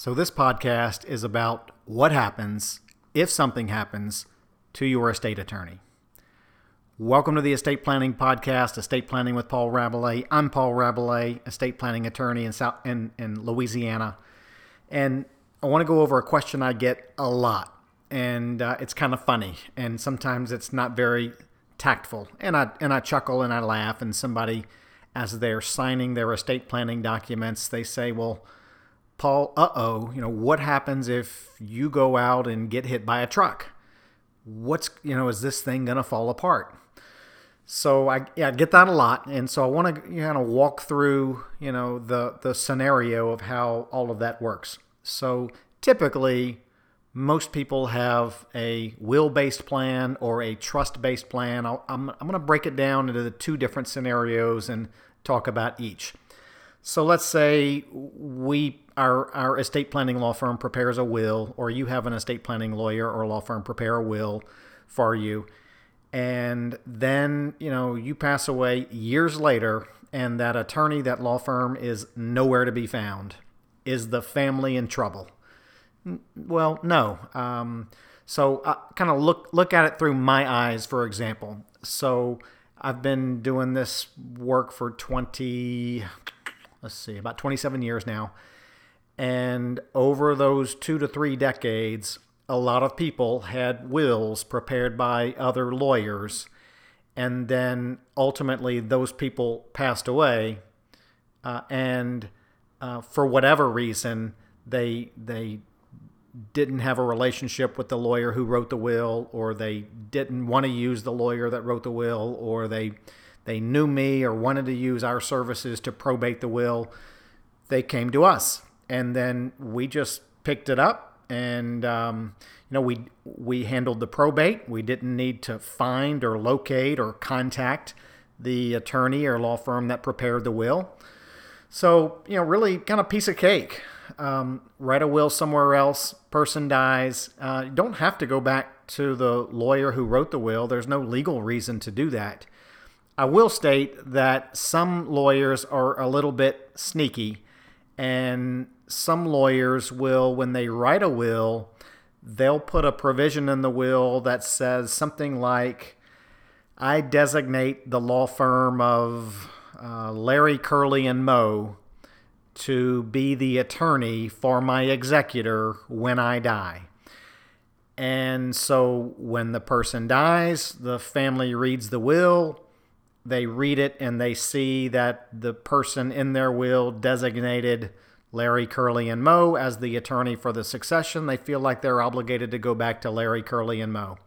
So, this podcast is about what happens if something happens to your estate attorney. Welcome to the Estate Planning Podcast, Estate Planning with Paul Rabalais. I'm Paul Rabalais, estate planning attorney in, South, in, in Louisiana. And I want to go over a question I get a lot. And uh, it's kind of funny. And sometimes it's not very tactful. And I, and I chuckle and I laugh. And somebody, as they're signing their estate planning documents, they say, Well, Paul, uh oh, you know, what happens if you go out and get hit by a truck? What's, you know, is this thing going to fall apart? So I, yeah, I get that a lot. And so I want to kind of walk through, you know, the, the scenario of how all of that works. So typically, most people have a will based plan or a trust based plan. i am I'm going to break it down into the two different scenarios and talk about each. So let's say we our our estate planning law firm prepares a will, or you have an estate planning lawyer or law firm prepare a will for you, and then you know you pass away years later, and that attorney, that law firm is nowhere to be found. Is the family in trouble? Well, no. Um, so uh, kind of look look at it through my eyes, for example. So I've been doing this work for 20 let's see, about 27 years now. And over those two to three decades, a lot of people had wills prepared by other lawyers. And then ultimately, those people passed away. Uh, and uh, for whatever reason, they, they didn't have a relationship with the lawyer who wrote the will, or they didn't want to use the lawyer that wrote the will, or they they knew me or wanted to use our services to probate the will, they came to us, and then we just picked it up, and um, you know we we handled the probate. We didn't need to find or locate or contact the attorney or law firm that prepared the will. So you know, really, kind of piece of cake. Um, write a will somewhere else. Person dies. Uh, you don't have to go back to the lawyer who wrote the will. There's no legal reason to do that. I will state that some lawyers are a little bit sneaky, and some lawyers will, when they write a will, they'll put a provision in the will that says something like, I designate the law firm of uh, Larry, Curly, and Moe to be the attorney for my executor when I die. And so when the person dies, the family reads the will they read it and they see that the person in their will designated Larry, Curly, and Moe as the attorney for the succession, they feel like they're obligated to go back to Larry, Curly, and Moe.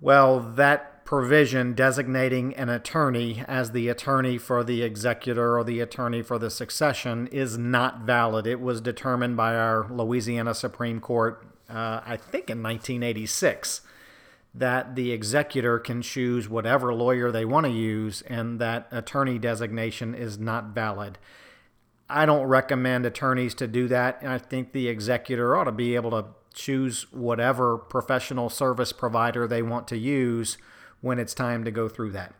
Well, that provision designating an attorney as the attorney for the executor or the attorney for the succession is not valid. It was determined by our Louisiana Supreme Court, uh, I think in 1986 that the executor can choose whatever lawyer they want to use and that attorney designation is not valid. I don't recommend attorneys to do that. I think the executor ought to be able to choose whatever professional service provider they want to use when it's time to go through that.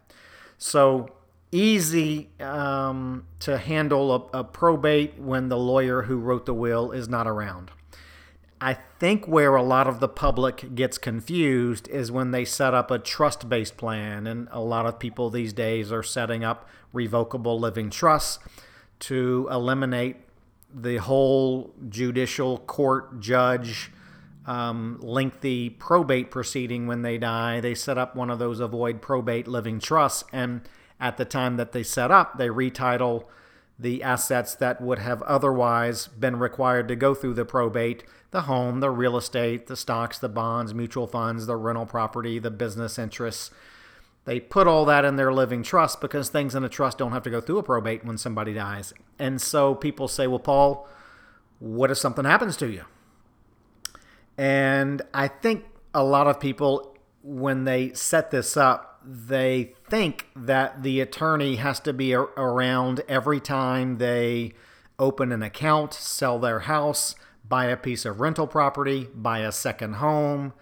So easy um, to handle a, a probate when the lawyer who wrote the will is not around. I think where a lot of the public gets confused is when they set up a trust based plan. And a lot of people these days are setting up revocable living trusts to eliminate the whole judicial court judge um, lengthy probate proceeding when they die. They set up one of those avoid probate living trusts. And at the time that they set up, they retitle the assets that would have otherwise been required to go through the probate the home, the real estate, the stocks, the bonds, mutual funds, the rental property, the business interests. They put all that in their living trust because things in a trust don't have to go through a probate when somebody dies. And so people say, well, Paul, what if something happens to you? And I think a lot of people, when they set this up, they think that the attorney has to be around every time they open an account, sell their house, buy a piece of rental property, buy a second home,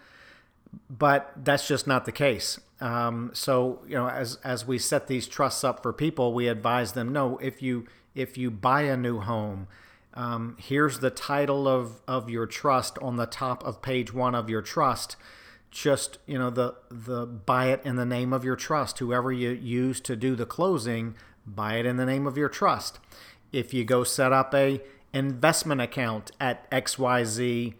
but that's just not the case. Um, so you know, as as we set these trusts up for people, we advise them: no, if you if you buy a new home, Um, here's the title of, of your trust on the top of page one of your trust. Just you know the the buy it in the name of your trust. Whoever you use to do the closing, buy it in the name of your trust. If you go set up a investment account at XYZ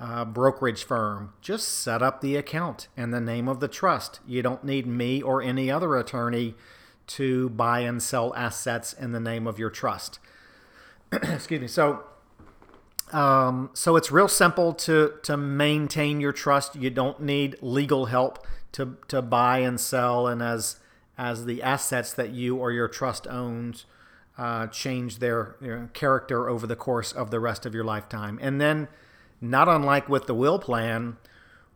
uh, brokerage firm, just set up the account in the name of the trust. You don't need me or any other attorney to buy and sell assets in the name of your trust. Excuse me. So, um, so it's real simple to to maintain your trust. You don't need legal help to to buy and sell, and as as the assets that you or your trust owns uh, change their, their character over the course of the rest of your lifetime. And then, not unlike with the will plan,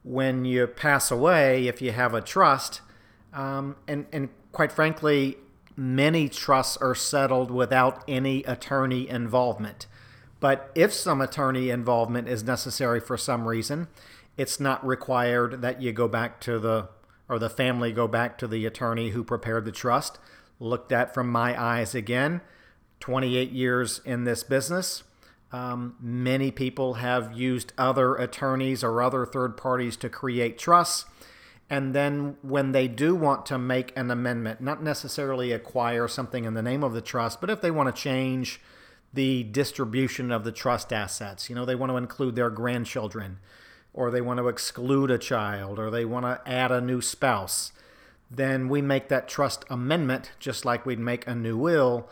when you pass away, if you have a trust, um, and and quite frankly, many trusts are settled without any attorney involvement. But if some attorney involvement is necessary for some reason, it's not required that you go back to the or the family go back to the attorney who prepared the trust. Looked at from my eyes again, 28 years in this business. Um, many people have used other attorneys or other third parties to create trusts. And then when they do want to make an amendment, not necessarily acquire something in the name of the trust, but if they want to change the distribution of the trust assets, you know, they want to include their grandchildren, or they want to exclude a child, or they want to add a new spouse, then we make that trust amendment just like we'd make a new will.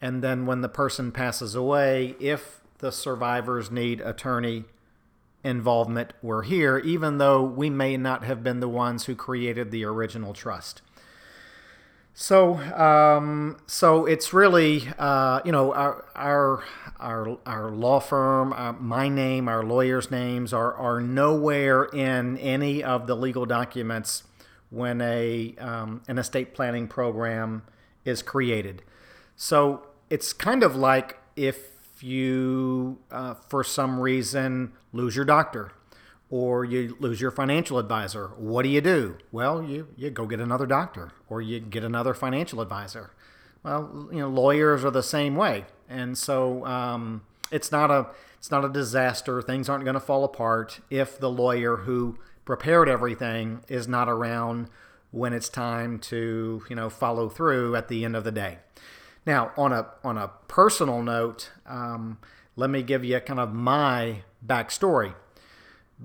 And then when the person passes away, if the survivors need attorney involvement we're here, even though we may not have been the ones who created the original trust. So, um, so it's really, uh, you know, our our our, our law firm, uh, my name, our lawyers' names are are nowhere in any of the legal documents when a um, an estate planning program is created. So it's kind of like if you, uh, for some reason, lose your doctor or you lose your financial advisor, what do you do? Well, you, you go get another doctor or you get another financial advisor. Well, you know, lawyers are the same way. And so um, it's not a it's not a disaster. Things aren't going to fall apart if the lawyer who prepared everything is not around when it's time to, you know, follow through at the end of the day. Now, on a on a personal note, um, let me give you kind of my backstory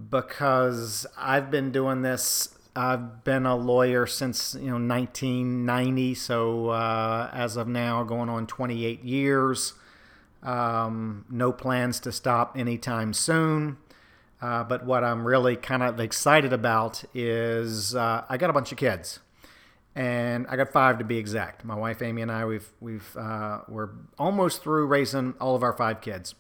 because I've been doing this. I've been a lawyer since you know 1990, so uh, as of now, going on 28 years. Um, no plans to stop anytime soon. Uh, but what I'm really kind of excited about is uh, I got a bunch of kids and I got five to be exact. My wife Amy and I we've we've uh, we're almost through raising all of our five kids.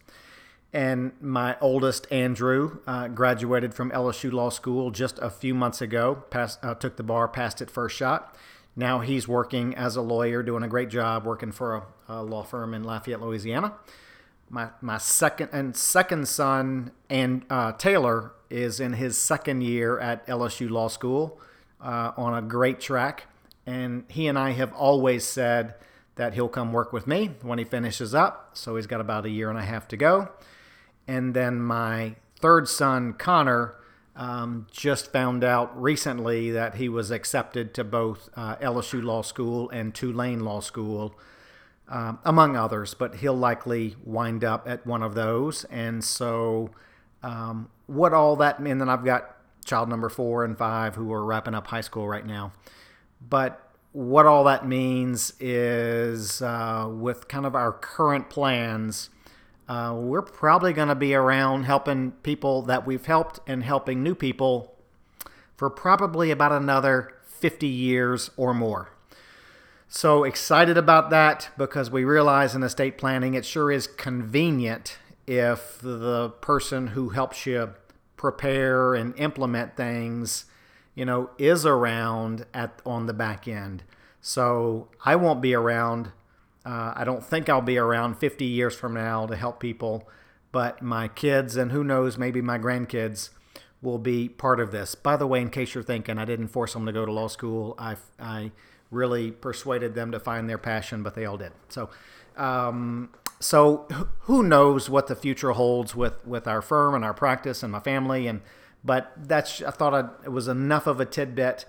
And my oldest Andrew uh, graduated from LSU Law School just a few months ago. Passed, uh, took the bar, passed it first shot. Now he's working as a lawyer, doing a great job, working for a, a law firm in Lafayette, Louisiana. My my second and second son and uh, Taylor is in his second year at LSU Law School uh, on a great track and he and I have always said that he'll come work with me when he finishes up. So he's got about a year and a half to go. And then my third son, Connor, um, just found out recently that he was accepted to both uh, LSU Law School and Tulane Law School, uh, among others, but he'll likely wind up at one of those. And so, um, what all that means, then I've got child number four and five who are wrapping up high school right now. But what all that means is uh, with kind of our current plans, uh, we're probably going to be around helping people that we've helped and helping new people for probably about another 50 years or more. So excited about that because we realize in estate planning it sure is convenient if the person who helps you prepare and implement things you know, is around at on the back end. So I won't be around. Uh, I don't think I'll be around 50 years from now to help people, but my kids and who knows, maybe my grandkids will be part of this. By the way, in case you're thinking, I didn't force them to go to law school. I, I really persuaded them to find their passion, but they all did. So, um, so who knows what the future holds with, with our firm and our practice and my family and but that's I thought I'd, it was enough of a tidbit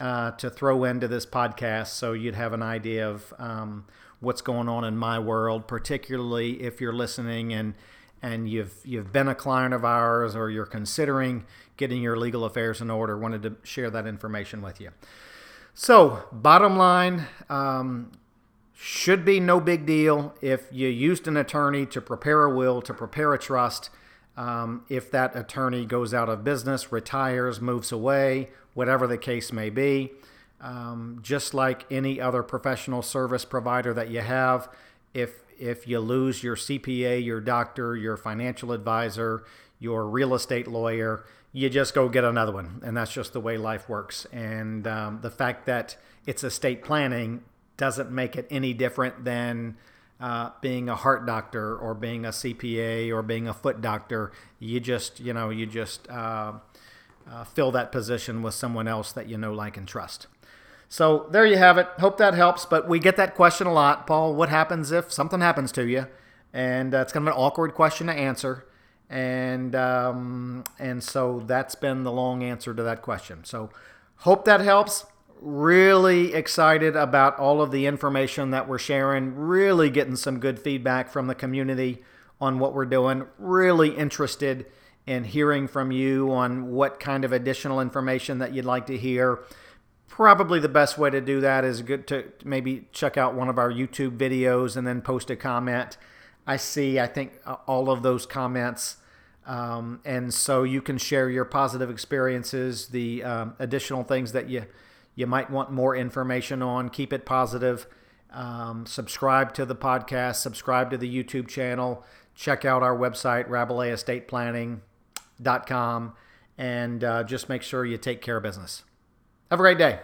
uh, to throw into this podcast so you'd have an idea of um, what's going on in my world, particularly if you're listening and and you've you've been a client of ours or you're considering getting your legal affairs in order. Wanted to share that information with you. So, bottom line, um, should be no big deal if you used an attorney to prepare a will, to prepare a trust. Um, if that attorney goes out of business, retires, moves away, whatever the case may be, um, just like any other professional service provider that you have, if if you lose your CPA, your doctor, your financial advisor, your real estate lawyer, you just go get another one, and that's just the way life works. And um, the fact that it's estate planning doesn't make it any different than uh, being a heart doctor or being a CPA or being a foot doctor. You just, you know, you just uh, uh, fill that position with someone else that you know, like, and trust. So there you have it. Hope that helps. But we get that question a lot, Paul. What happens if something happens to you? And uh, it's kind of an awkward question to answer. And um, and so that's been the long answer to that question. So hope that helps really excited about all of the information that we're sharing, really getting some good feedback from the community on what we're doing, really interested in hearing from you on what kind of additional information that you'd like to hear. Probably the best way to do that is good to maybe check out one of our YouTube videos and then post a comment. I see, I think, all of those comments. Um, and so you can share your positive experiences, the um, additional things that you you might want more information on. Keep it positive. Um, subscribe to the podcast, subscribe to the YouTube channel, check out our website, rabalaisestateplanning.com, and uh, just make sure you take care of business. Have a great day.